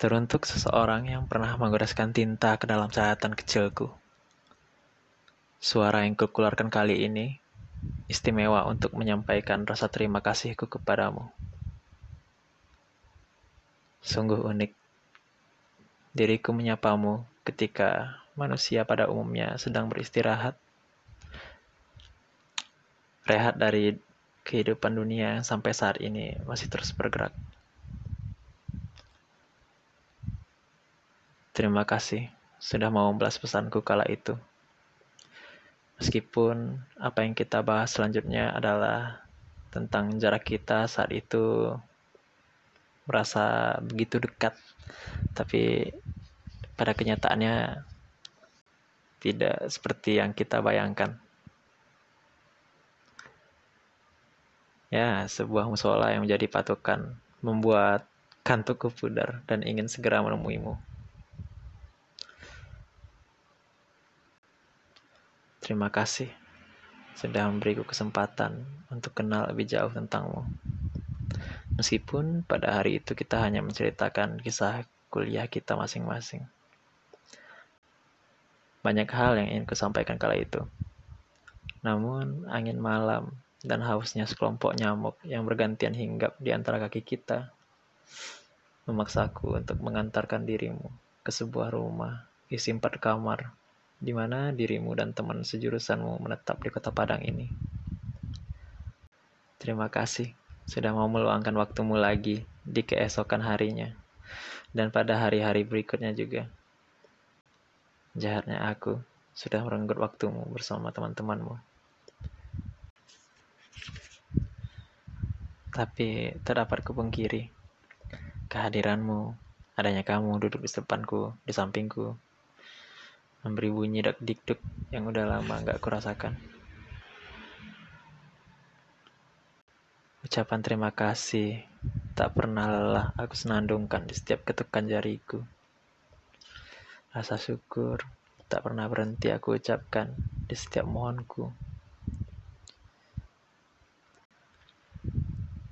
Teruntuk seseorang yang pernah menggoreskan tinta ke dalam catatan kecilku. Suara yang kukeluarkan kali ini istimewa untuk menyampaikan rasa terima kasihku kepadamu. Sungguh unik. Diriku menyapamu ketika manusia pada umumnya sedang beristirahat. Rehat dari kehidupan dunia yang sampai saat ini masih terus bergerak. Terima kasih sudah mau membalas pesanku kala itu. Meskipun apa yang kita bahas selanjutnya adalah tentang jarak kita saat itu merasa begitu dekat, tapi pada kenyataannya tidak seperti yang kita bayangkan. Ya, sebuah musola yang menjadi patokan membuat kantukku pudar dan ingin segera menemuimu. Terima kasih sudah memberiku kesempatan untuk kenal lebih jauh tentangmu. Meskipun pada hari itu kita hanya menceritakan kisah kuliah kita masing-masing. Banyak hal yang ingin kusampaikan kala itu. Namun, angin malam dan hausnya sekelompok nyamuk yang bergantian hinggap di antara kaki kita memaksaku untuk mengantarkan dirimu ke sebuah rumah isi empat kamar di mana dirimu dan teman sejurusanmu menetap di kota Padang ini. Terima kasih sudah mau meluangkan waktumu lagi di keesokan harinya dan pada hari-hari berikutnya juga. Jahatnya aku sudah merenggut waktumu bersama teman-temanmu. Tapi terdapat kupungkiri kehadiranmu, adanya kamu duduk di depanku, di sampingku, memberi bunyi dak dikduk yang udah lama nggak kurasakan. Ucapan terima kasih tak pernah lelah aku senandungkan di setiap ketukan jariku. Rasa syukur tak pernah berhenti aku ucapkan di setiap mohonku.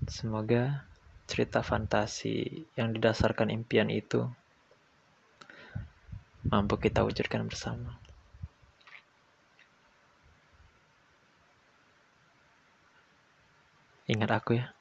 Semoga cerita fantasi yang didasarkan impian itu mampu kita wujudkan bersama. Ingat aku ya.